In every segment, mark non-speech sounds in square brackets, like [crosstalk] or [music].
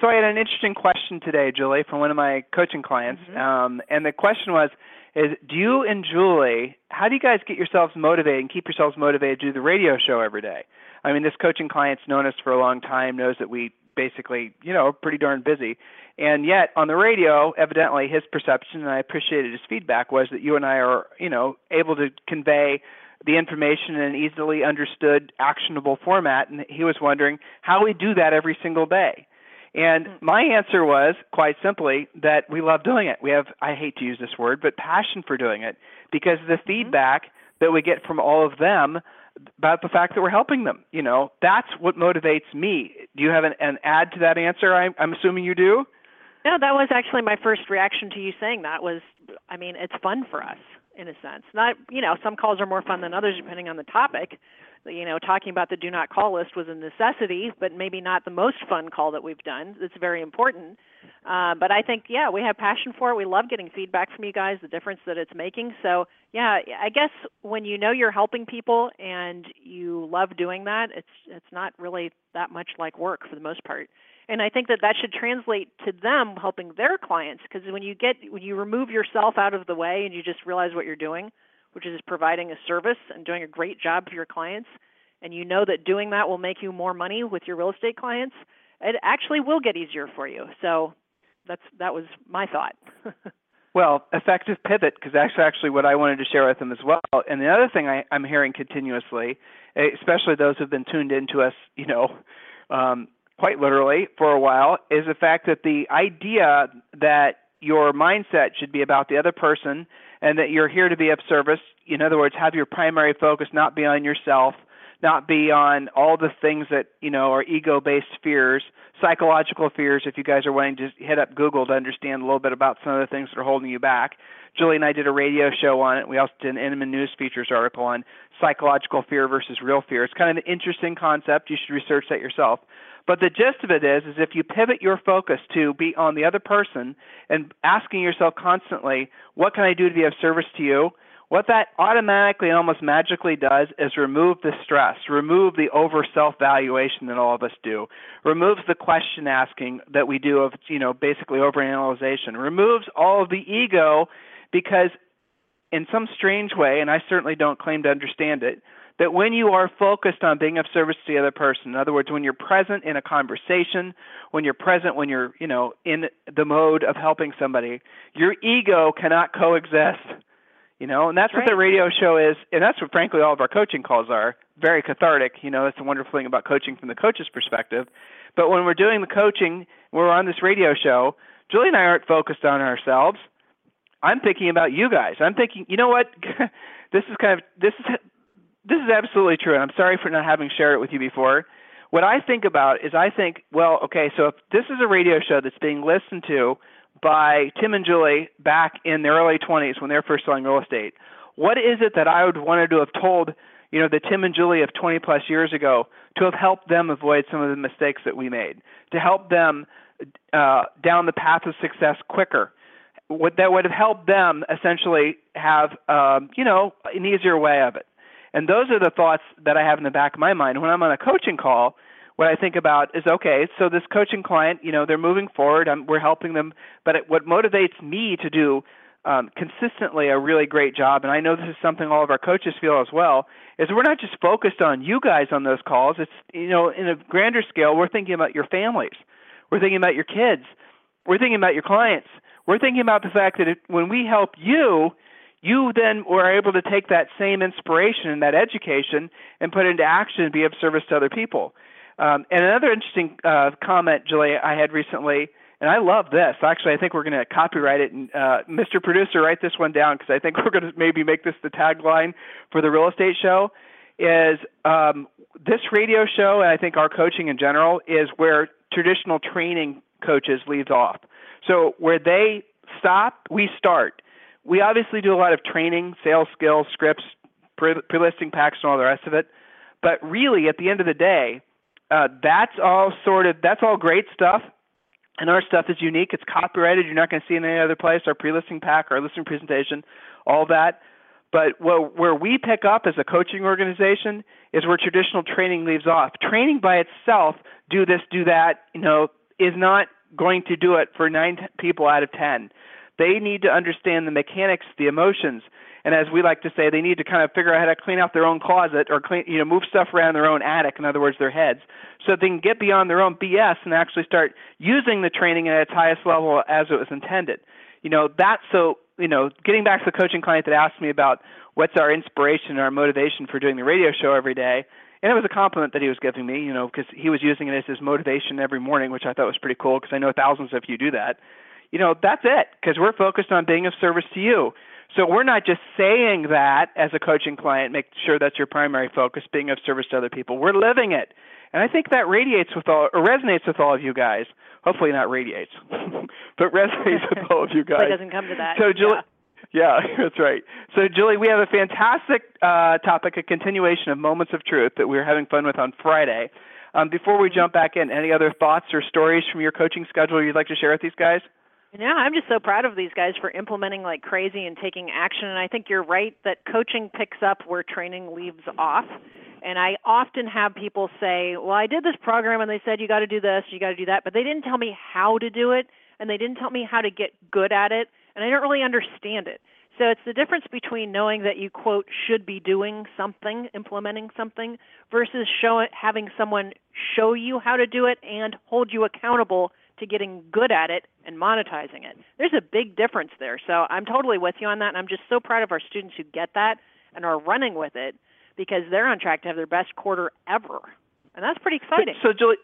So I had an interesting question today, Julie, from one of my coaching clients, mm-hmm. um, and the question was, "Is do you and Julie, how do you guys get yourselves motivated and keep yourselves motivated to do the radio show every day?" I mean, this coaching client's known us for a long time, knows that we basically, you know, pretty darn busy, and yet on the radio, evidently, his perception, and I appreciated his feedback, was that you and I are, you know, able to convey the information in an easily understood, actionable format, and he was wondering how we do that every single day. And mm. my answer was quite simply that we love doing it. We have, I hate to use this word, but passion for doing it because the mm-hmm. feedback that we get from all of them about the fact that we're helping them. You know, that's what motivates me. Do you have an, an add to that answer? I'm, I'm assuming you do. No, that was actually my first reaction to you saying that was, I mean, it's fun for us in a sense. Not, you know, some calls are more fun than others depending on the topic you know, talking about the do not call list was a necessity, but maybe not the most fun call that we've done. It's very important. Uh, but I think, yeah, we have passion for it. We love getting feedback from you guys, the difference that it's making. So, yeah, I guess when you know you're helping people and you love doing that, it's it's not really that much like work for the most part. And I think that that should translate to them helping their clients because when you get when you remove yourself out of the way and you just realize what you're doing, which is providing a service and doing a great job for your clients, and you know that doing that will make you more money with your real estate clients, it actually will get easier for you. So that's that was my thought. [laughs] well, effective pivot because that's actually what I wanted to share with them as well. And the other thing I, I'm hearing continuously, especially those who've been tuned into us, you know, um, quite literally for a while, is the fact that the idea that your mindset should be about the other person and that you're here to be of service. In other words, have your primary focus not be on yourself, not be on all the things that, you know, are ego-based fears, psychological fears if you guys are wanting to hit up Google to understand a little bit about some of the things that are holding you back. Julie and I did a radio show on it. We also did an Inman News Features article on psychological fear versus real fear. It's kind of an interesting concept. You should research that yourself. But the gist of it is, is if you pivot your focus to be on the other person and asking yourself constantly, what can I do to be of service to you? What that automatically almost magically does is remove the stress, remove the over self valuation that all of us do, removes the question asking that we do of, you know, basically over analyzation, removes all of the ego because in some strange way, and I certainly don't claim to understand it, that when you are focused on being of service to the other person, in other words, when you're present in a conversation, when you're present when you're, you know, in the mode of helping somebody, your ego cannot coexist. You know, and that's, that's what the radio show is, and that's what frankly all of our coaching calls are. Very cathartic. You know, that's the wonderful thing about coaching from the coach's perspective. But when we're doing the coaching, we're on this radio show, Julie and I aren't focused on ourselves. I'm thinking about you guys. I'm thinking, you know what? [laughs] this is kind of this is this is absolutely true, and I'm sorry for not having shared it with you before. What I think about is I think, well, okay, so if this is a radio show that's being listened to by Tim and Julie back in their early 20s when they're first selling real estate, what is it that I would wanted to have told, you know, the Tim and Julie of 20 plus years ago to have helped them avoid some of the mistakes that we made, to help them uh, down the path of success quicker? What that would have helped them essentially have, um, you know, an easier way of it. And those are the thoughts that I have in the back of my mind. When I'm on a coaching call, what I think about is okay, so this coaching client, you know, they're moving forward, I'm, we're helping them, but it, what motivates me to do um, consistently a really great job, and I know this is something all of our coaches feel as well, is we're not just focused on you guys on those calls. It's, you know, in a grander scale, we're thinking about your families. We're thinking about your kids. We're thinking about your clients. We're thinking about the fact that it, when we help you, you then were able to take that same inspiration and that education and put it into action and be of service to other people. Um, and another interesting uh, comment, Julie, I had recently, and I love this. Actually, I think we're going to copyright it. And uh, Mr. Producer, write this one down because I think [laughs] we're going to maybe make this the tagline for the real estate show. Is um, this radio show, and I think our coaching in general, is where traditional training coaches leaves off. So where they stop, we start. We obviously do a lot of training, sales skills, scripts, pre-listing packs, and all the rest of it. But really, at the end of the day, uh, that's all sort of that's all great stuff. And our stuff is unique. It's copyrighted. You're not going to see in any other place. Our pre-listing pack, our listing presentation, all that. But where we pick up as a coaching organization is where traditional training leaves off. Training by itself, do this, do that, you know, is not going to do it for nine people out of ten. They need to understand the mechanics, the emotions, and as we like to say, they need to kind of figure out how to clean out their own closet or clean, you know, move stuff around their own attic. In other words, their heads, so they can get beyond their own BS and actually start using the training at its highest level as it was intended. You know, that's so you know, getting back to the coaching client that asked me about what's our inspiration and our motivation for doing the radio show every day, and it was a compliment that he was giving me, you know, because he was using it as his motivation every morning, which I thought was pretty cool because I know thousands of you do that. You know, that's it because we're focused on being of service to you. So we're not just saying that as a coaching client, make sure that's your primary focus, being of service to other people. We're living it. And I think that radiates with all or resonates with all of you guys hopefully not radiates, [laughs] but resonates with all of you [laughs] guys. it doesn't come to that. So Julie. Yeah. yeah, [laughs] that's right. So, Julie, we have a fantastic uh, topic, a continuation of Moments of Truth that we were having fun with on Friday. Um, before we jump back in, any other thoughts or stories from your coaching schedule you'd like to share with these guys? Yeah, I'm just so proud of these guys for implementing like crazy and taking action. And I think you're right that coaching picks up where training leaves off. And I often have people say, Well, I did this program and they said you got to do this, you got to do that, but they didn't tell me how to do it and they didn't tell me how to get good at it, and I don't really understand it. So it's the difference between knowing that you quote should be doing something, implementing something, versus show having someone show you how to do it and hold you accountable to getting good at it and monetizing it. There's a big difference there. So I'm totally with you on that, and I'm just so proud of our students who get that and are running with it because they're on track to have their best quarter ever, and that's pretty exciting. So, Julie,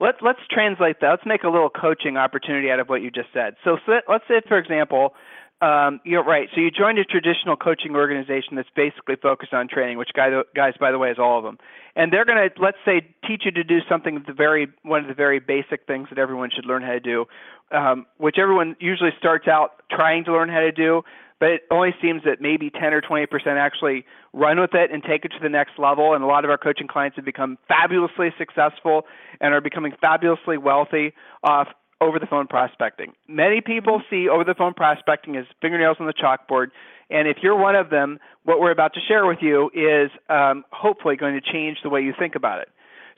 let's let's translate that. Let's make a little coaching opportunity out of what you just said. So, so let's say, for example, um, you're right. So you joined a traditional coaching organization that's basically focused on training, which guy, guys, by the way, is all of them. And they're going to, let's say, teach you to do something the very one of the very basic things that everyone should learn how to do, um, which everyone usually starts out trying to learn how to do but it only seems that maybe 10 or 20 percent actually run with it and take it to the next level. And a lot of our coaching clients have become fabulously successful and are becoming fabulously wealthy off over the phone prospecting. Many people see over the phone prospecting as fingernails on the chalkboard. And if you're one of them, what we're about to share with you is um, hopefully going to change the way you think about it.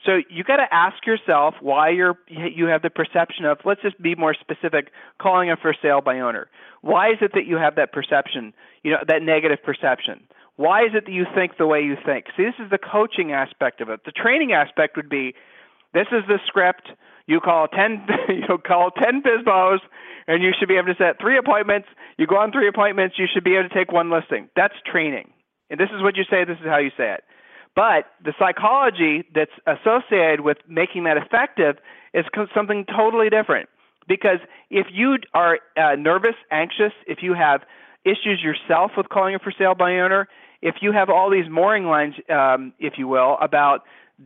So you got to ask yourself why you're you have the perception of let's just be more specific calling a for sale by owner. Why is it that you have that perception, you know, that negative perception? Why is it that you think the way you think? See, this is the coaching aspect of it. The training aspect would be this is the script. You call 10 [laughs] you call 10 FSBOs and you should be able to set three appointments. You go on three appointments, you should be able to take one listing. That's training. And this is what you say, this is how you say it. But the psychology that's associated with making that effective is something totally different. Because if you are uh, nervous, anxious, if you have issues yourself with calling a for sale by owner, if you have all these mooring lines, um, if you will, about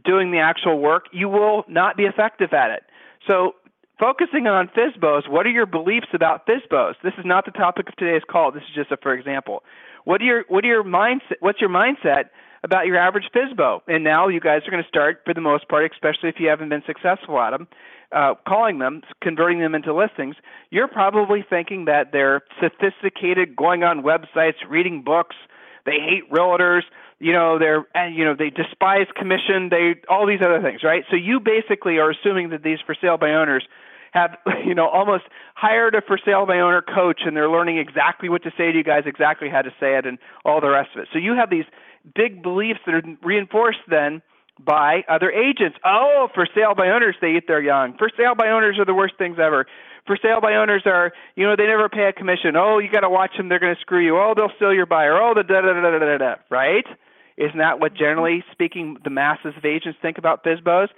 doing the actual work, you will not be effective at it. So focusing on FSBOs, what are your beliefs about FSBOs? This is not the topic of today's call. This is just a for example. What are your what are your mindset? What's your mindset about your average FSBO? And now you guys are going to start, for the most part, especially if you haven't been successful at them, uh, calling them, converting them into listings. You're probably thinking that they're sophisticated, going on websites, reading books. They hate realtors. You know they're and you know they despise commission. They all these other things, right? So you basically are assuming that these for sale by owners have [laughs] you know almost hired a for sale by owner coach and they're learning exactly what to say to you guys, exactly how to say it, and all the rest of it. So you have these big beliefs that are reinforced then by other agents. Oh, for sale by owners, they eat their young. For sale by owners are the worst things ever. For sale by owners are, you know, they never pay a commission. Oh, you got to watch them; they're going to screw you. Oh, they'll steal your buyer. Oh, the da da da da da da. Right? Isn't that what generally speaking the masses of agents think about FSBOs?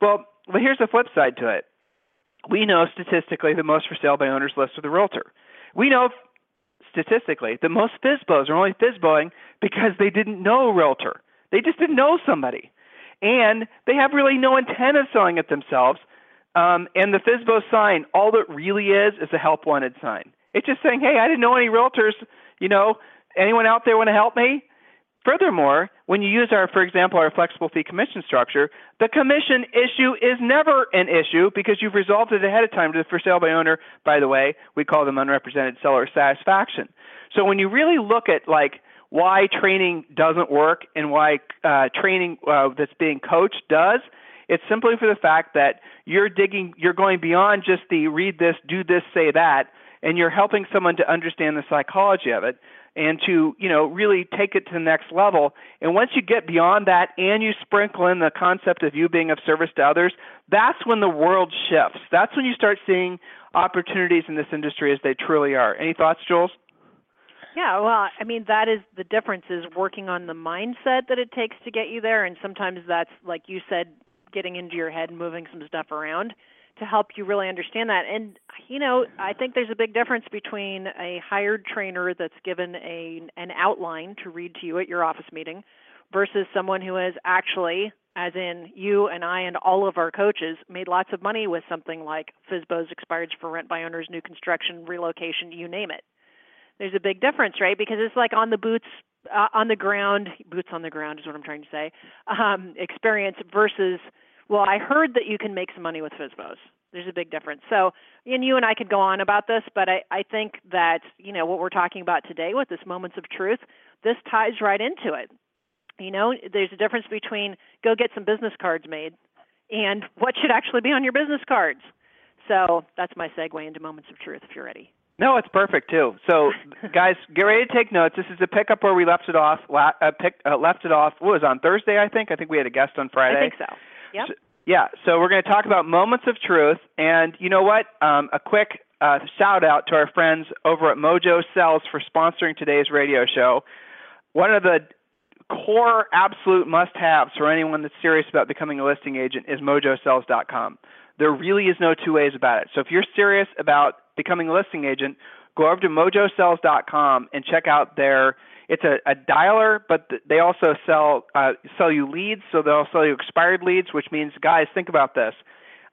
Well, but here's the flip side to it. We know statistically the most for sale by owners list with a realtor. We know statistically, the most FSBOs are only FSBOing because they didn't know a realtor. They just didn't know somebody. And they have really no intent of selling it themselves. Um, and the FSBO sign, all it really is, is a help wanted sign. It's just saying, hey, I didn't know any realtors. You know, anyone out there want to help me? Furthermore, when you use our, for example, our flexible fee commission structure, the commission issue is never an issue because you've resolved it ahead of time to the for sale by owner. By the way, we call them unrepresented seller satisfaction. So when you really look at like why training doesn't work and why uh, training uh, that's being coached does, it's simply for the fact that you're digging, you're going beyond just the read this, do this, say that, and you're helping someone to understand the psychology of it and to you know really take it to the next level. And once you get beyond that and you sprinkle in the concept of you being of service to others that's when the world shifts. That's when you start seeing opportunities in this industry as they truly are. Any thoughts jules? Yeah, well, I mean that is the difference is working on the mindset that it takes to get you there and sometimes that's like you said getting into your head and moving some stuff around to help you really understand that. And you know, I think there's a big difference between a hired trainer that's given a an outline to read to you at your office meeting versus someone who has actually as in you and I and all of our coaches made lots of money with something like FSBO's expireds for rent by owners, new construction, relocation, you name it. There's a big difference, right? Because it's like on the boots uh, on the ground, boots on the ground is what I'm trying to say, um, experience versus well, I heard that you can make some money with FSBOs. There's a big difference. So, and you and I could go on about this, but I, I think that, you know, what we're talking about today with this moments of truth, this ties right into it. You know, there's a difference between go get some business cards made and what should actually be on your business cards. So that's my segue into moments of truth if you're ready. No, it's perfect too. So, guys, get ready to take notes. This is a pickup where we left it off. La- uh, pick, uh, left it off. What was it, on Thursday? I think. I think we had a guest on Friday. I think so. Yep. So, yeah, so we're going to talk about moments of truth, and you know what? Um, a quick uh, shout out to our friends over at Mojo Sells for sponsoring today's radio show. One of the core absolute must-haves for anyone that's serious about becoming a listing agent is mojosells.com. There really is no two ways about it. So if you're serious about becoming a listing agent, go over to mojosells.com and check out their it's a, a dialer, but they also sell uh, sell you leads. So they'll sell you expired leads, which means, guys, think about this.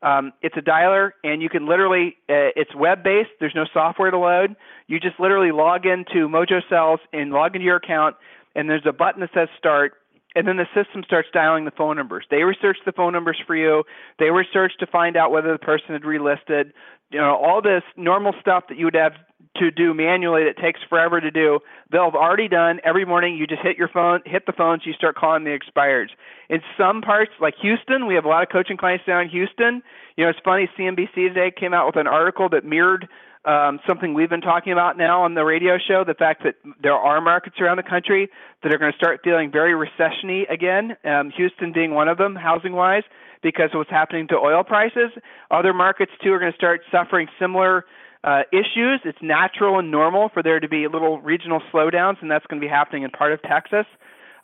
Um, it's a dialer, and you can literally, uh, it's web based. There's no software to load. You just literally log into Mojo Sells and log into your account, and there's a button that says start, and then the system starts dialing the phone numbers. They research the phone numbers for you. They research to find out whether the person had relisted. You know, all this normal stuff that you would have to do manually that takes forever to do, they'll have already done. Every morning you just hit your phone, hit the phones, you start calling the expireds. In some parts, like Houston, we have a lot of coaching clients down in Houston. You know, it's funny, CNBC today came out with an article that mirrored um, something we've been talking about now on the radio show the fact that there are markets around the country that are going to start feeling very recessiony again, um, Houston being one of them, housing wise, because of what's happening to oil prices. Other markets, too, are going to start suffering similar uh, issues. It's natural and normal for there to be little regional slowdowns, and that's going to be happening in part of Texas.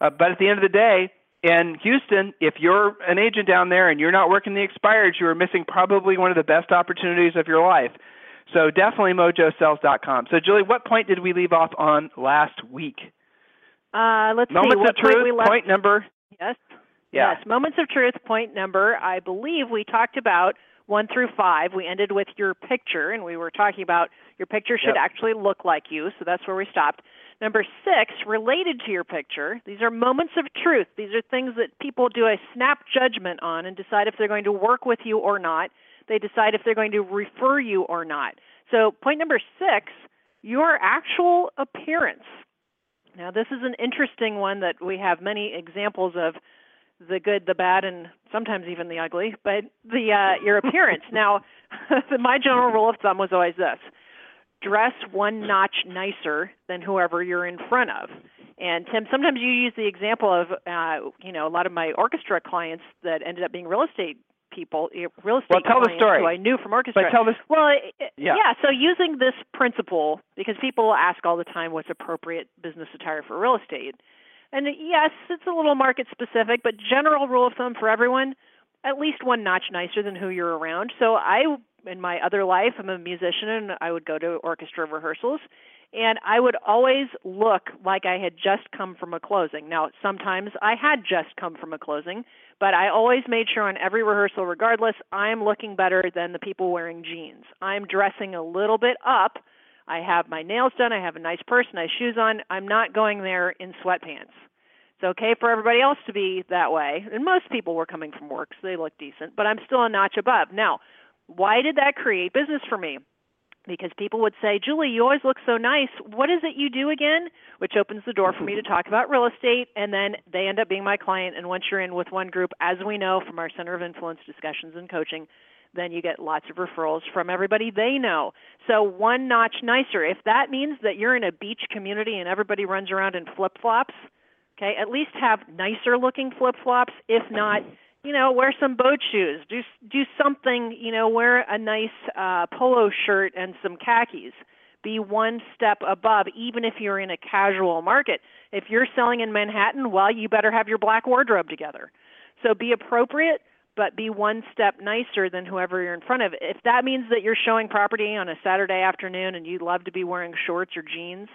Uh, but at the end of the day, in Houston, if you're an agent down there and you're not working the expireds, you are missing probably one of the best opportunities of your life. So definitely mojosells.com. So Julie, what point did we leave off on last week? Uh, let's Moments see. What of truth, point, we left? point number. Yes. Yeah. Yes. Moments of truth, point number. I believe we talked about one through five. We ended with your picture, and we were talking about your picture should Yep. actually look like you, so that's where we stopped. Number six, related to your picture, these are moments of truth. These are things that people do a snap judgment on and decide if they're going to work with you or not. They decide if they're going to refer you or not. So, point number six, your actual appearance. Now, this is an interesting one that we have many examples of the good, the bad, and sometimes even the ugly. But the uh, your appearance. now, [laughs] my general rule of thumb was always this: dress one notch nicer than whoever you're in front of. And Tim, sometimes you use the example of, uh, you know, a lot of my orchestra clients that ended up being real estate people, eh, real estate Well, tell the story. who I knew from orchestra. But tell this. Well, eh, Yeah. yeah. So using this principle, because people ask all the time what's appropriate business attire for real estate, and yes, it's a little market specific, but general rule of thumb for everyone: at least one notch nicer than who you're around. So I, in my other life, I'm a musician, and I would go to orchestra rehearsals. And I would always look like I had just come from a closing. Now, sometimes I had just come from a closing, but I always made sure on every rehearsal, regardless, I'm looking better than the people wearing jeans. I'm dressing a little bit up. I have my nails done. I have a nice purse, nice shoes on. I'm not going there in sweatpants. It's okay for everybody else to be that way. And most people were coming from work, so they look decent, but I'm still a notch above. Now, why did that create business for me? Because people would say, Julie, you always look so nice. What is it you do again? Which opens the door for me to mm-hmm. talk about real estate. And then they end up being my client. And once you're in with one group, as we know from our Center of Influence discussions and coaching, then you get lots of referrals from everybody they know. So one notch nicer. If that means that you're in a beach community and everybody runs around in flip flops, okay, at least have nicer looking flip flops. If not, you know, wear some boat shoes. Do do something. You know, wear a nice uh, polo shirt and some khakis. Be one step above, even if you're in a casual market. If you're selling in Manhattan, well, you better have your black wardrobe together. So be appropriate, but be one step nicer than whoever you're in front of. If that means that you're showing property on a Saturday afternoon and you'd love to be wearing shorts or jeans,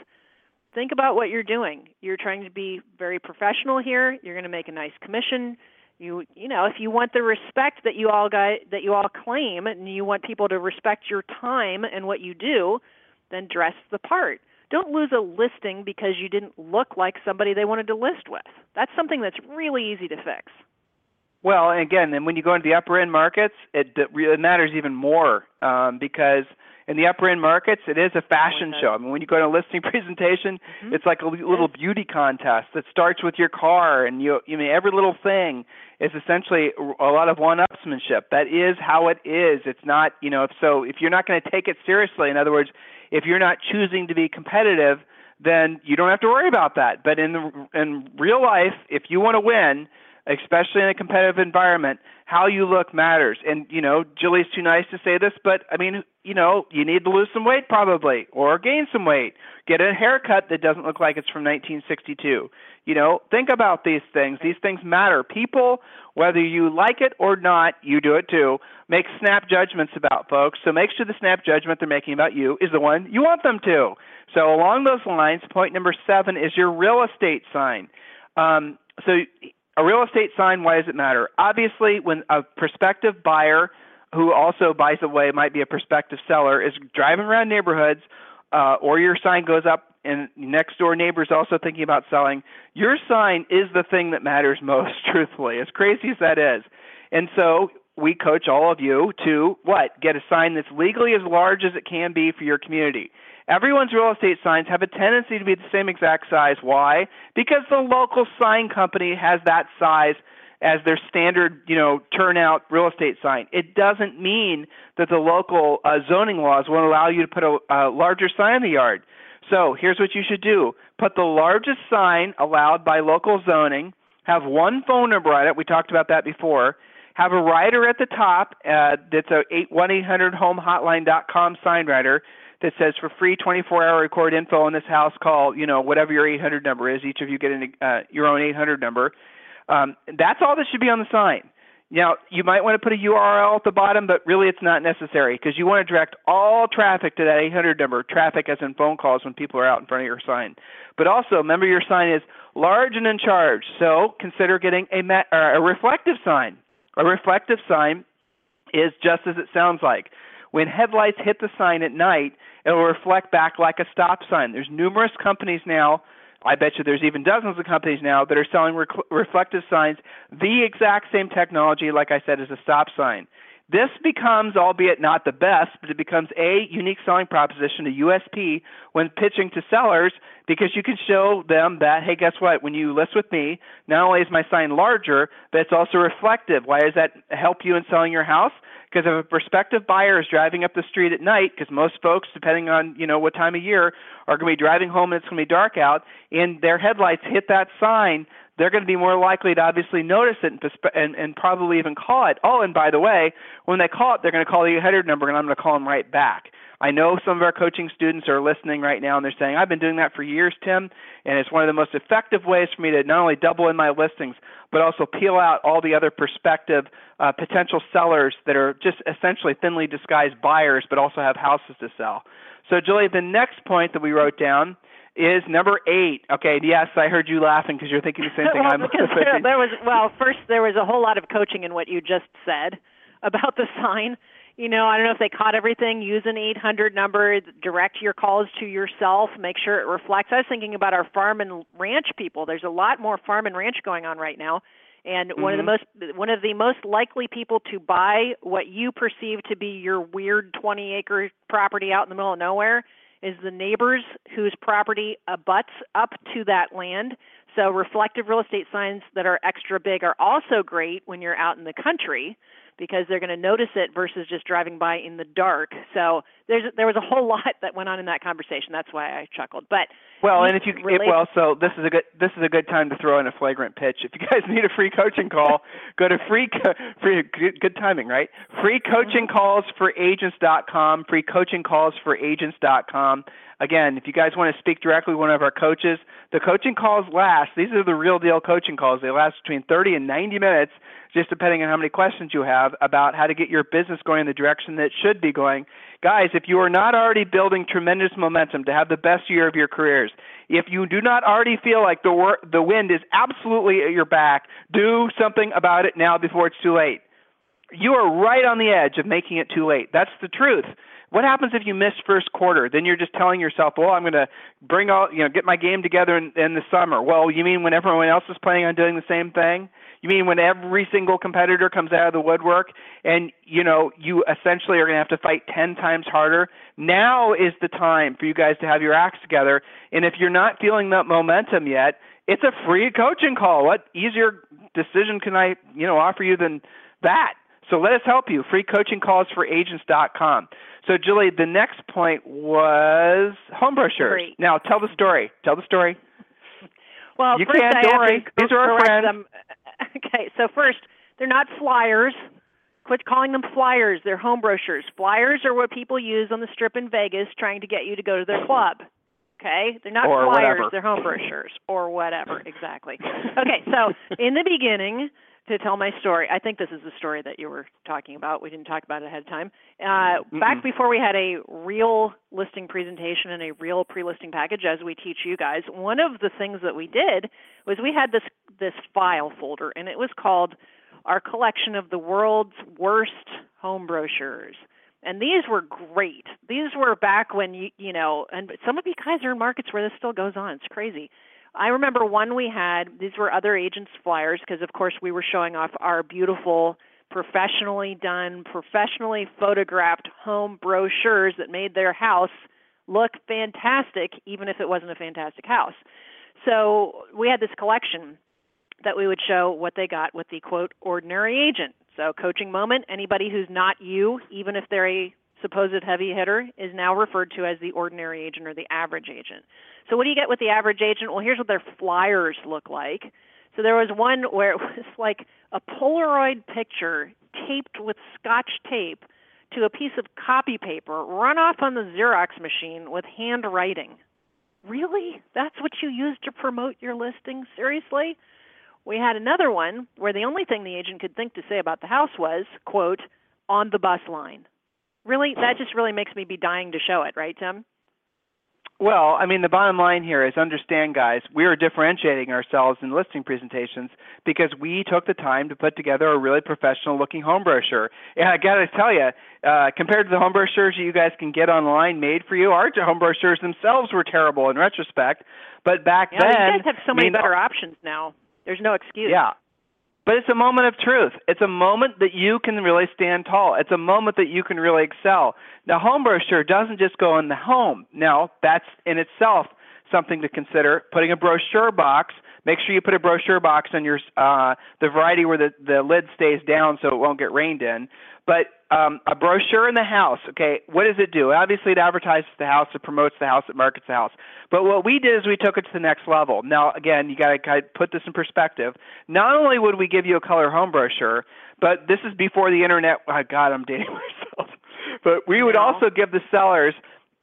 think about what you're doing. You're trying to be very professional here. You're going to make a nice commission you you know if you want the respect that you all got that you all claim and you want people to respect your time and what you do then dress the part. Don't lose a listing because you didn't look like somebody they wanted to list with. That's something that's really easy to fix. Well again and when you go into the upper end markets it, it matters even more um, because in the upper end markets, it is a fashion show. I mean, when you go to a listing [laughs] presentation, mm-hmm. it's like a little beauty contest that starts with your car, and you, you mean every little thing is essentially a lot of one-upsmanship. That is how it is. It's not, you know, if so if you're not going to take it seriously, in other words, if you're not choosing to be competitive, then you don't have to worry about that. But in the, in real life, if you want to win, especially in a competitive environment, how you look matters. And you know, Julie's too nice to say this, but I mean, you know, you need to lose some weight probably, or gain some weight. Get a haircut that doesn't look like it's from 1962. You know, think about these things. These things matter. People, whether you like it or not, you do it too. Make snap judgments about folks. So make sure the snap judgment they're making about you is the one you want them to. So along those lines, point number seven is your real estate sign. Um, so a real estate sign, why does it matter? Obviously, when a prospective buyer who also, by the way, might be a prospective seller is driving around neighborhoods, uh, or your sign goes up and next door neighbors also thinking about selling, your sign is the thing that matters [laughs] most, truthfully, as crazy as that is. And so we coach all of you to what? Get a sign that's legally as large as it can be for your community. Everyone's real estate signs have a tendency to be the same exact size. Why? Because the local sign company has that size as their standard, you know, turnout real estate sign. It doesn't mean that the local uh, zoning laws won't allow you to put a, a larger sign in the yard. So here's what you should do: put the largest sign allowed by local zoning. Have one phone number on it. We talked about that before. Have a writer at the top uh, that's a 1 800 homehotline.com sign rider that says for free 24 hour record info on this house call, you know, whatever your 800 number is. Each of you get an, uh, your own 800 number. Um, that's all that should be on the sign. Now, you might want to put a URL at the bottom, but really it's not necessary because you want to direct all traffic to that 800 number, traffic as in phone calls when people are out in front of your sign. But also, remember your sign is large and in charge, so consider getting a, ma- uh, a reflective sign. A reflective sign is just as it sounds like. When headlights hit the sign at night, it will reflect back like a stop sign. There's numerous companies now. I bet you there's even dozens of companies now that are selling reflective signs, the exact same technology, like I said, as a stop sign. This becomes, albeit not the best, but it becomes a unique selling proposition, a USP, when pitching to sellers because you can show them that, hey, guess what? When you list with me, not only is my sign larger, but it's also reflective. Why does that help you in selling your house? Because if a prospective buyer is driving up the street at night, because most folks, depending on you know what time of year, are going to be driving home and it's going to be dark out, and their headlights hit that sign, they're going to be more likely to obviously notice it and, and, and probably even call it. Oh, and by the way, when they call it, they're going to call the 800 number, and I'm going to call them right back. I know some of our coaching students are listening right now and they're saying, I've been doing that for years, Tim, and it's one of the most effective ways for me to not only double in my listings, but also peel out all the other prospective uh, potential sellers that are just essentially thinly disguised buyers, but also have houses to sell. So, Julie, the next point that we wrote down is number eight. Okay, yes, I heard you laughing because you're thinking the same [laughs] thing well, I'm [laughs] because thinking. There was well, first there was a whole lot of coaching in what you just said about the sign. You know, I don't know if they caught everything. Use an 800 number. Direct your calls to yourself. Make sure it reflects. I was thinking about our farm and ranch people. There's a lot more farm and ranch going on right now and mm-hmm. one of the mm-hmm. most one of the most likely people to buy what you perceive to be your weird 20 acre property out in the middle of nowhere is the neighbors whose property abuts up to that land. So reflective real estate signs that are extra big are also great when you're out in the country because they're going to notice it versus just driving by in the dark. So there's there was a whole lot that went on in that conversation. That's why I chuckled. But well, and if you it, well, so this is a good this is a good time to throw in a flagrant pitch. If you guys [laughs] need a free coaching call, [laughs] go to free free good, good timing, right? Free coaching mm-hmm. calls for agents.com. Free coaching calls for agents.com. Again, if you guys want to speak directly with one of our coaches, the coaching calls last. These are the real deal coaching calls. They last between 30 and 90 minutes just depending on how many questions you have about how to get your business going in the direction that it should be going. Guys, if you are not already building tremendous momentum to have the best year of your careers, if you do not already feel like the wor- the wind is absolutely at your back, do something about it now before it's too late. You are right on the edge of making it too late. That's the truth. What happens if you miss first quarter? Then you're just telling yourself, "Well, I'm going to bring all, you know, get my game together in, in the summer." Well, you mean when everyone else is planning on doing the same thing? You mean when every single competitor comes out of the woodwork and you know you essentially are going to have to fight 10 times harder? Now is the time for you guys to have your acts together. And if you're not feeling that momentum yet, it's a free coaching call. What easier decision can I, you know, offer you than that? So let us help you. Free coaching calls for agents.com. So Julie, the next point was home brochures. Now tell the story. Tell the story. Well, you first can't. I Don't have worry. to These are our friends. Them. [laughs] Okay, so first, they're not flyers. Quit calling them flyers. They're home brochures. Flyers are what people use on the strip in Vegas trying to get you to go to their club. Okay? They're not or flyers, whatever. they're home brochures or whatever, exactly. Okay, so in the beginning, to tell my story, I think this is the story that you were talking about. We didn't talk about it ahead of time. Uh, back before we had a real listing presentation and a real pre-listing package, as we teach you guys, one of the things that we did was we had this this file folder, and it was called our collection of the world's worst home brochures. And these were great. These were back when you you know, and some of you guys are in markets where this still goes on. It's crazy. I remember one we had. These were other agents' flyers because, of course, we were showing off our beautiful, professionally done, professionally photographed home brochures that made their house look fantastic, even if it wasn't a fantastic house. So we had this collection that we would show what they got with the quote ordinary agent. So coaching moment, anybody who's not you, even if they're a supposed heavy hitter, is now referred to as the ordinary agent or the average agent. So what do you get with the average agent? Well, here's what their flyers look like. So there was one where [laughs] it was like a Polaroid picture taped with scotch tape to a piece of copy paper run off on the Xerox machine with handwriting. Really? That's what you use to promote your listing? Seriously? We had another one where the only thing the agent could think to say about the house was, quote, on the bus line. Really? That just really makes me be dying to show it, right, Tim? Well, I mean, the bottom line here is understand, guys, we are differentiating ourselves in listing presentations because we took the time to put together a really professional looking home brochure. And I got to tell you, uh, compared to the home brochures that you guys can get online made for you, our home brochures themselves were terrible in retrospect. But back yeah, then, you guys have so many I mean, better options now. There's no excuse. Yeah. But it's a moment of truth. It's a moment that you can really stand tall. It's a moment that you can really excel. Now, home brochure doesn't just go in the home. Now, that's in itself something to consider. Putting a brochure box. Make sure you put a brochure box on your uh, the variety where the the lid stays down so it won't get rained in. But um, a brochure in the house, okay, what does it do? Obviously, it advertises the house, it promotes the house, it markets the house. But what we did is we took it to the next level. Now, again, you got to kind of put this in perspective. Not only would we give you a color home brochure, but this is before the internet. Oh, God, I'm dating [laughs] myself. But we would also give the sellers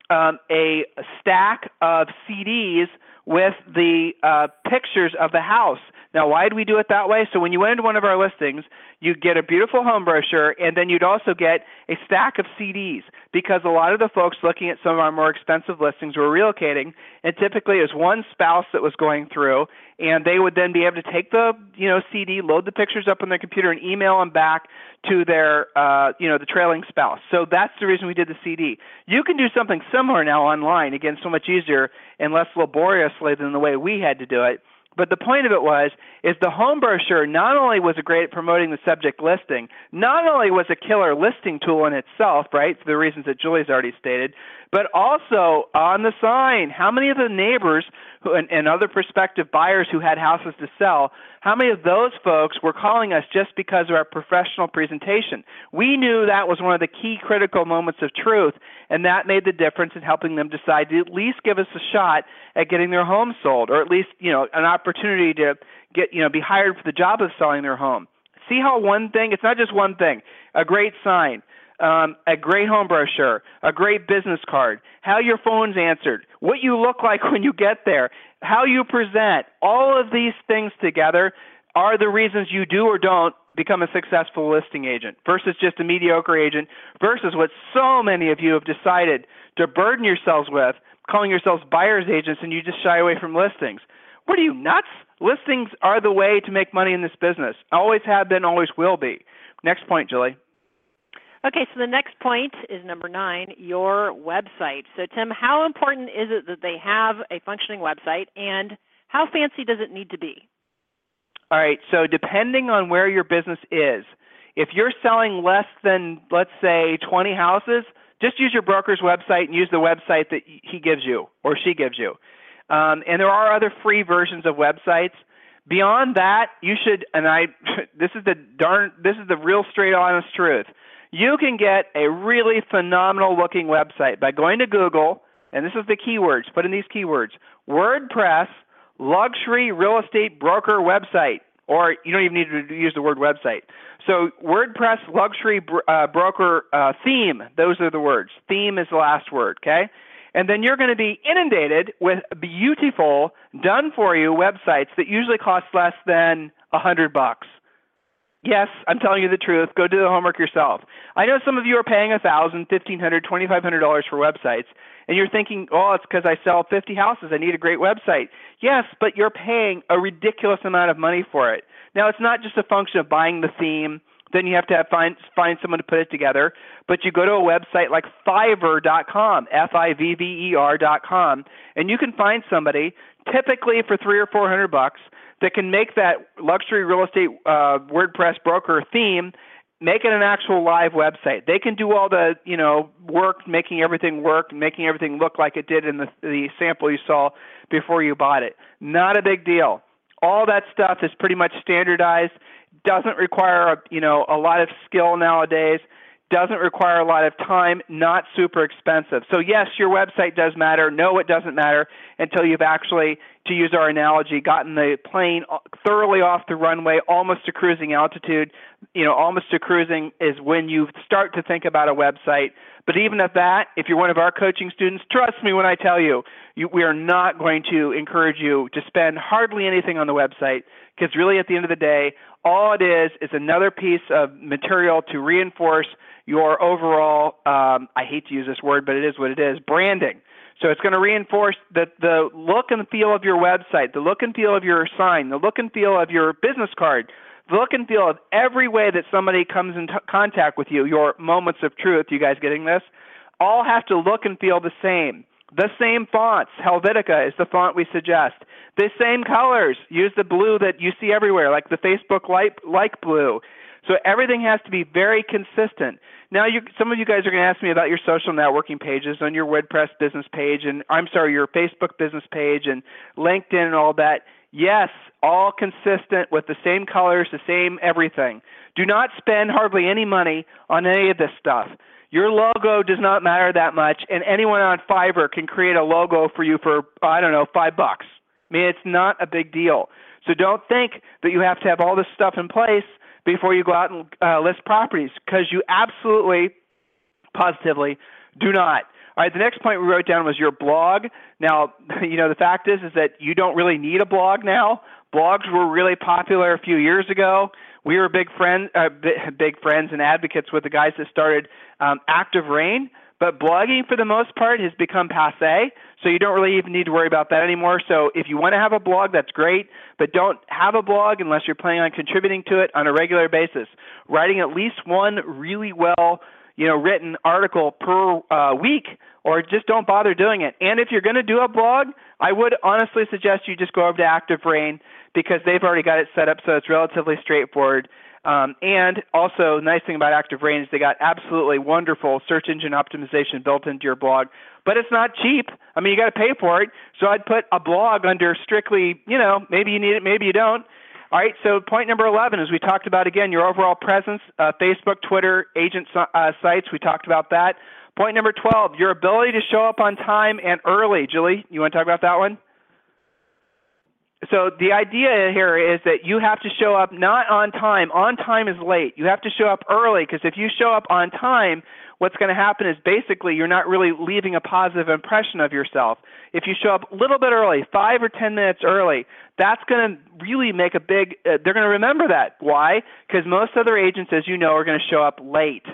um, a, a stack of CDs with the uh, pictures of the house. Now, why did we do it that way? So when you went into one of our listings, you'd get a beautiful home brochure, and then you'd also get a stack of CDs because a lot of the folks looking at some of our more expensive listings were relocating, and typically it was one spouse that was going through, and they would then be able to take the you know CD, load the pictures up on their computer, and email them back to their uh, you know the trailing spouse. So that's the reason we did the CD. You can do something similar now online, again, so much easier and less laboriously than the way we had to do it. But the point of it was, is the home brochure not only was great at promoting the subject listing, not only was a killer listing tool in itself, right, for the reasons that Julie's already stated, but also on the sign, how many of the neighbors who, and, and other prospective buyers who had houses to sell, how many of those folks were calling us just because of our professional presentation? We knew that was one of the key critical moments of truth, and that made the difference in helping them decide to at least give us a shot at getting their home sold, or at least you know an opportunity to get you know be hired for the job of selling their home. See how one thing, it's not just one thing, a great sign, um, a great home brochure, a great business card, how your phone's answered, what you look like [laughs] when you get there, how you present, all of these things together are the reasons you do or don't become a successful listing agent versus just a mediocre agent versus what so many of you have decided to burden yourselves with, calling yourselves buyer's agents and you just shy away from listings. What are you nuts? Listings are the way to make money in this business. Always have been, always will be. Next point, Julie. Okay, so the next point is number nine, your website. So, Tim, how important is it that they have a functioning website, and how fancy does it need to be? All right, so depending on where your business is, if you're selling less than, let's say, 20 houses, just use your broker's website and use the website that he gives you or she gives you. Um, and there are other free versions of websites. Beyond that, you should, and I, [laughs] this is the darn, this is the real straight honest truth you can get a really phenomenal looking website by going to Google, and this is the keywords, put in these keywords WordPress luxury real estate broker website, or you don't even need to use the word website. So, WordPress luxury uh, broker uh, theme, those are the words. Theme is the last word, okay? And then you're going to be inundated with beautiful, done for you websites that usually cost less than a hundred bucks. Yes, I'm telling you the truth. Go do the homework yourself. I know some of you are paying a thousand, fifteen hundred, twenty-five hundred dollars for websites, and you're thinking, "Oh, it's because I sell 50 houses. I need a great website." Yes, but you're paying a ridiculous amount of money for it. Now, it's not just a function of buying the theme. Then you have to have, find find someone to put it together. But you go to a website like Fiverr.com, F-I-V-V-E-R.com, and you can find somebody typically for three or four hundred bucks that can make that luxury real estate uh, WordPress broker theme make it an actual live website. They can do all the you know work, making everything work, making everything look like it did in the the sample you saw before you bought it. Not a big deal. All that stuff is pretty much standardized. Doesn't require a, you know a lot of skill nowadays doesn't require a lot of time, not super expensive. So yes, your website does matter. No, it doesn't matter until you've actually, to use our analogy, gotten the plane thoroughly off the runway, almost to cruising altitude. You know, almost to cruising is when you start to think about a website. But even at that, if you're one of our coaching students, trust me when I tell you, you we are not going to encourage you to spend hardly anything on the website because really at the end of the day, all it is is another piece of material to reinforce your overall, um, I hate to use this word, but it is what it is, branding. So it's going to reinforce the, the look and feel of your website, the look and feel of your sign, the look and feel of your business card, the look and feel of every way that somebody comes in t- contact with you, your moments of truth, you guys getting this? All have to look and feel the same. The same fonts, Helvetica is the font we suggest. The same colors, use the blue that you see everywhere, like the Facebook like, like blue. So everything has to be very consistent. Now, you, some of you guys are going to ask me about your social networking pages on your WordPress business page, and I'm sorry, your Facebook business page, and LinkedIn, and all that. Yes, all consistent with the same colors, the same everything. Do not spend hardly any money on any of this stuff. Your logo does not matter that much, and anyone on Fiverr can create a logo for you for I don't know five bucks. I mean, it's not a big deal. So don't think that you have to have all this stuff in place before you go out and uh, list properties because you absolutely, positively do not. All right, the next point we wrote down was your blog. Now, [laughs] you know, the fact is is that you don't really need a blog now. Blogs were really popular a few years ago. We were big friends, uh, big friends and advocates with the guys that started um, Active Rain. But blogging, for the most part, has become passe. So you don't really even need to worry about that anymore. So if you want to have a blog, that's great. But don't have a blog unless you're planning on contributing to it on a regular basis. Writing at least one really well, you know, written article per uh, week, or just don't bother doing it. And if you're going to do a blog, I would honestly suggest you just go over to Active Rain because they've already got it set up so it's relatively straightforward. Um, and also, nice thing about Active Rain is they got absolutely wonderful search engine optimization built into your blog. But it's not cheap. I mean, you got to pay for it. So I'd put a blog under strictly, you know, maybe you need it, maybe you don't. All right. So point number 11 is we talked about again your overall presence, uh, Facebook, Twitter, agent uh, sites. We talked about that. Point number 12, your ability to show up on time and early. Julie, you want to talk about that one? so the idea here is that you have to show up not on time. On time is late. You have to show up early because if you show up on time, what's going to happen is basically you're not really leaving a positive impression of yourself. If you show up a little bit early, five or ten minutes early, that's going to really make a big. Uh, they're going to remember that. Why? Because most other agents, as you know, are going to show up late.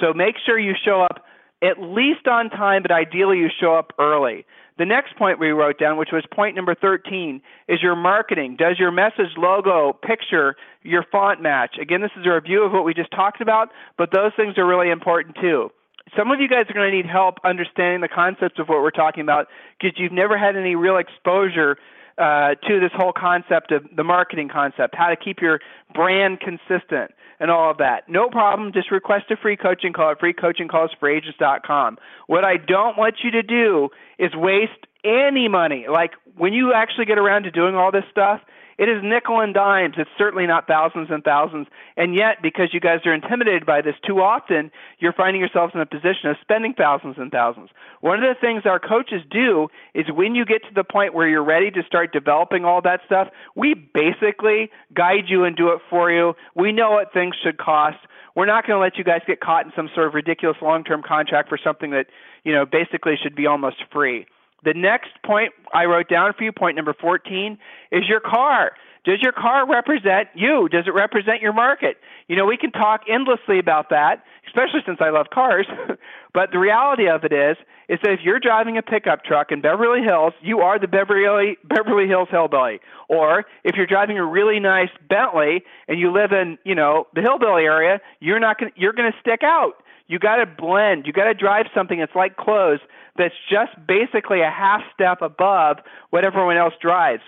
So make sure you show up at least on time, but ideally you show up early. The next point we wrote down, which was point number 13, is your marketing. Does your message, logo, picture, your font match? Again, this is a review of what we just talked about, but those things are really important too. Some of you guys are going to need help understanding the concepts of what we're talking about because you've never had any real exposure uh, to this whole concept of the marketing concept, how to keep your brand consistent and all of that. No problem. Just request a free coaching call at freecoachingcallsforagents.com. What I don't want you to do is waste any money. Like when you actually get around to doing all this stuff, it is nickel and dimes. It's certainly not thousands and thousands. And yet, because you guys are intimidated by this too often, you're finding yourselves in a position of spending thousands and thousands. One of the things our coaches do is when you get to the point where you're ready to start developing all that stuff, we basically guide you and do it for you. We know what things should cost. We're not going to let you guys get caught in some sort of ridiculous long-term contract for something that, you know, basically should be almost free. The next point I wrote down for you, point number 14, is your car. Does your car represent you? Does it represent your market? You know, we can talk endlessly about that, especially since I love cars. [laughs] but the reality of it is, is that if you're driving a pickup truck in Beverly Hills, you are the Beverly Beverly Hills hillbilly. Or if you're driving a really nice Bentley and you live in, you know, the hillbilly area, you're not gonna, you're going to stick out. You got to blend. You got to drive something that's like clothes that's just basically a half step above what everyone else drives.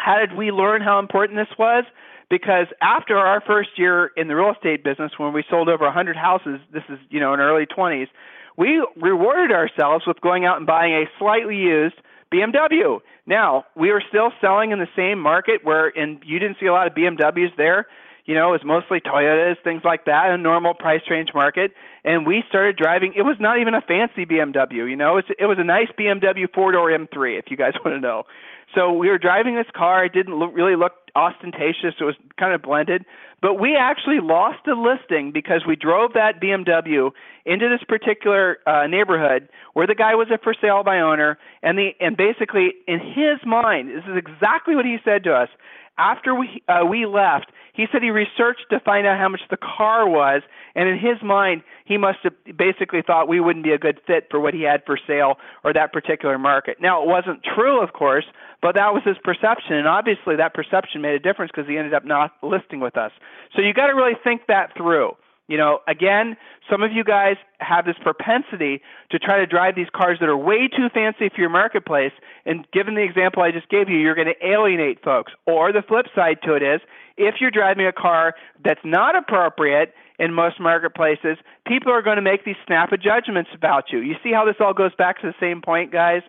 How did we learn how important this was? Because after our first year in the real estate business, when we sold over 100 houses, this is you know in early 20s, we rewarded ourselves with going out and buying a slightly used BMW. Now we were still selling in the same market where, and you didn't see a lot of BMWs there you know, it was mostly Toyotas, things like that, a normal price range market. And we started driving. It was not even a fancy BMW, you know, it was, it was a nice BMW four door M3, if you guys [laughs] want to know. So we were driving this car. It didn't look, really look ostentatious. It was kind of blended. But we actually lost a listing because we drove that BMW into this particular uh, neighborhood where the guy was a for sale by owner, and the and basically in his mind, this is exactly what he said to us. After we uh, we left, he said he researched to find out how much the car was, and in his mind, he must have basically thought we wouldn't be a good fit for what he had for sale or that particular market. Now, it wasn't true, of course, but that was his perception, and obviously that perception made a difference because he ended up not listing with us. So you got to really think that through. You know, again, some of you guys have this propensity to try to drive these cars that are way too fancy for your marketplace. And given the example I just gave you, you're going to alienate folks. Or the flip side to it is, if you're driving a car that's not appropriate in most marketplaces, people are going to make these snap judgments about you. You see how this all goes back to the same point, guys?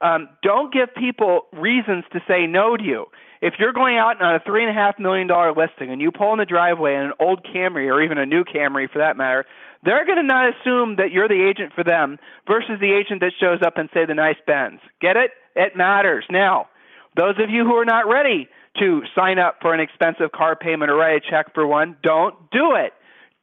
Um, don't give people reasons to say no to you. If you're going out on a three and a half million dollar listing and you pull in the driveway in an old Camry or even a new Camry for that matter, they're going to not assume that you're the agent for them versus the agent that shows up and say the nice Benz. Get it? It matters. Now, those of you who are not ready to sign up for an expensive car payment or write a check for one, don't do it.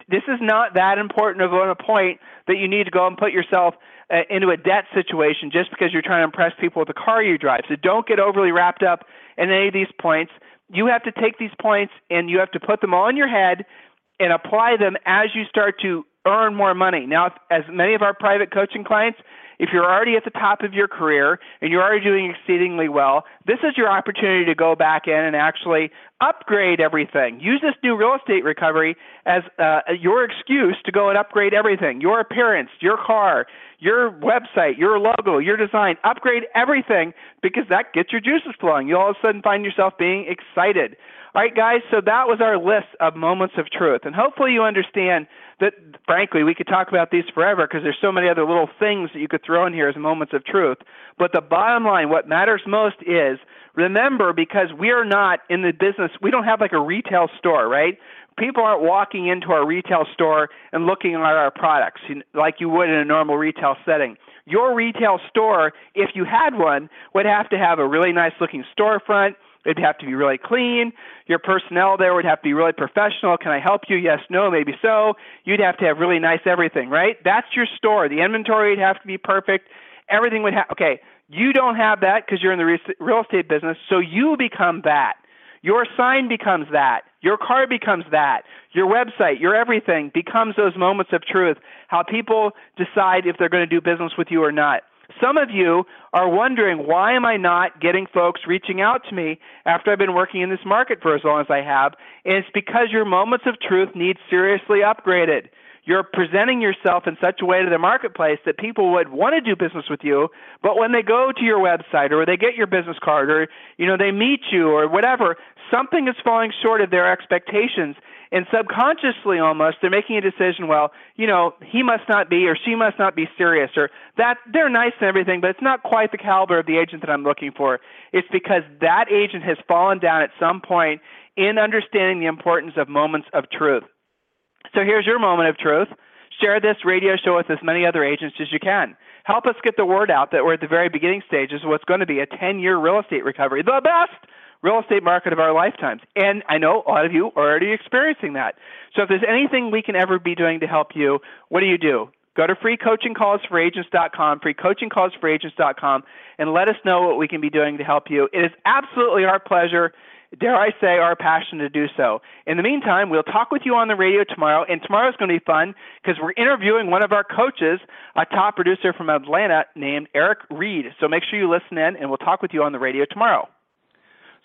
This is not that important of a point that you need to go and put yourself uh, into a debt situation just because you're trying to impress people with the car you drive. So don't get overly wrapped up in any of these points. you have to take these points and you have to put them in your head and apply them as you start to earn more money. Now, as many of our private coaching clients, if you're already at the top of your career and you're already doing exceedingly well, this is your opportunity to go back in and actually upgrade everything. Use this new real estate recovery as uh, your excuse to go and upgrade everything your appearance, your car, your website, your logo, your design. Upgrade everything because that gets your juices flowing. You all of a sudden find yourself being excited. All right, guys, so that was our list of moments of truth. And hopefully you understand that, frankly, we could talk about these forever because there's so many other little things that you could throw in here as moments of truth. But the bottom line, what matters most is remember, because we are not in the business, we don't have like a retail store, right? People aren't walking into our retail store and looking at our products like you would in a normal retail setting your retail store, if you had one, would have to have a really nice looking storefront. It'd have to be really clean. Your personnel there would have to be really professional. Can I help you? Yes, no, maybe so. You'd have to have really nice everything, right? That's your store. The inventory would have to be perfect. Everything would have, okay, you don't have that because you're in the real estate business, so you become that. Your sign becomes that. Your car becomes that. Your website, your everything becomes those moments of truth, how people decide if they're going to do business with you or not. Some of you are wondering why am I not getting folks reaching out to me after I've been working in this market for as long as I have? And it's because your moments of truth need seriously upgraded. You're presenting yourself in such a way to the marketplace that people would want to do business with you, but when they go to your website or they get your business card or you know they meet you or whatever, something is falling short of their expectations. And subconsciously almost they're making a decision well you know he must not be or she must not be serious or that they're nice and everything but it's not quite the caliber of the agent that i'm looking for. It's because that agent has fallen down at some point in understanding the importance of moments of truth so here's your moment of truth share this radio show with as many other agents as you can help us get the word out that we're at the very beginning stages of what's going to be a 10 year real estate recovery the best real estate market of our lifetimes. And I know a lot of you are already experiencing that. So if there's anything we can ever be doing to help you, what do you do? Go to freecoachingcallsforagents.com, freecoachingcallsforagents.com, and let us know what we can be doing to help you. It is absolutely our pleasure, dare I say, our passion to do so. In the meantime, we'll talk with you on the radio tomorrow, and tomorrow is going to be fun because we're interviewing one of our coaches, a top producer from Atlanta named Eric Reed. So make sure you listen in, and we'll talk with you on the radio tomorrow.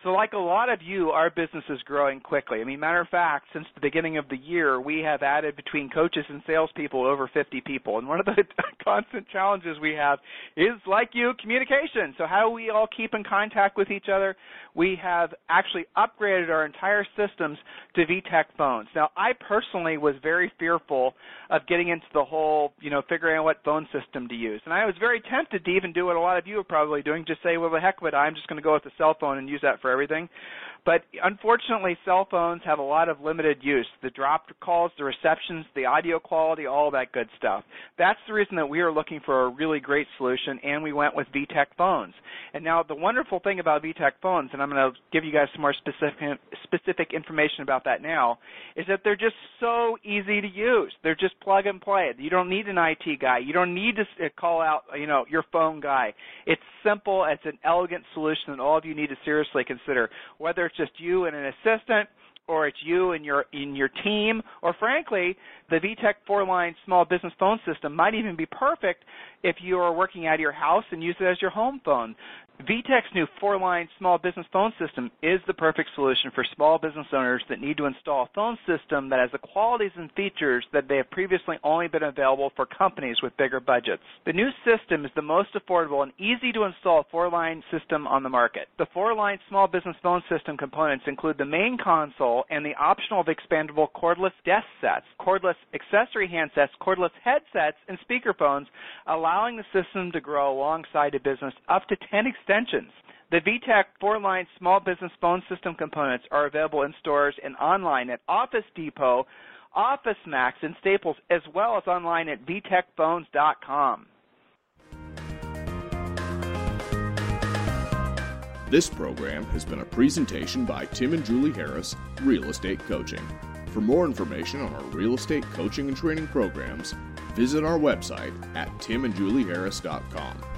So, like a lot of you, our business is growing quickly. I mean, matter of fact, since the beginning of the year, we have added between coaches and salespeople over 50 people. And one of the [laughs] constant challenges we have is, like you, communication. So, how we all keep in contact with each other? We have actually upgraded our entire systems to VTech phones. Now, I personally was very fearful of getting into the whole, you know, figuring out what phone system to use. And I was very tempted to even do what a lot of you are probably doing, just say, well, the heck with it, I'm just going to go with the cell phone and use that for for everything. But unfortunately, cell phones have a lot of limited use. The dropped calls, the receptions, the audio quality, all that good stuff. That's the reason that we are looking for a really great solution, and we went with VTech phones. And now the wonderful thing about VTech phones, and I'm going to give you guys some more specific specific information about that now, is that they're just so easy to use. They're just plug and play. You don't need an IT guy. You don't need to uh, call out, you know, your phone guy. It's simple. It's an elegant solution that all of you need to seriously consider. Whether it's just you and an assistant, or it's you and your in your team, or frankly, the VTech four-line small business phone system might even be perfect if you are working out of your house and use it as your home phone. VTech's new four-line small business phone system is the perfect solution for small business owners that need to install a phone system that has the qualities and features that they have previously only been available for companies with bigger budgets. The new system is the most affordable and easy to install four-line system on the market. The four-line small business phone system components include the main console and the optional expandable cordless desk sets, cordless accessory handsets, cordless headsets, and speakerphones, allowing the system to grow alongside a business up to 10 extensions. The VTech four-line small business phone system components are available in stores and online at Office Depot, Office Max, and Staples, as well as online at vtechphones.com. This program has been a presentation by Tim and Julie Harris, Real Estate Coaching. For more information on our real estate coaching and training programs, visit our website at timandjulieharris.com.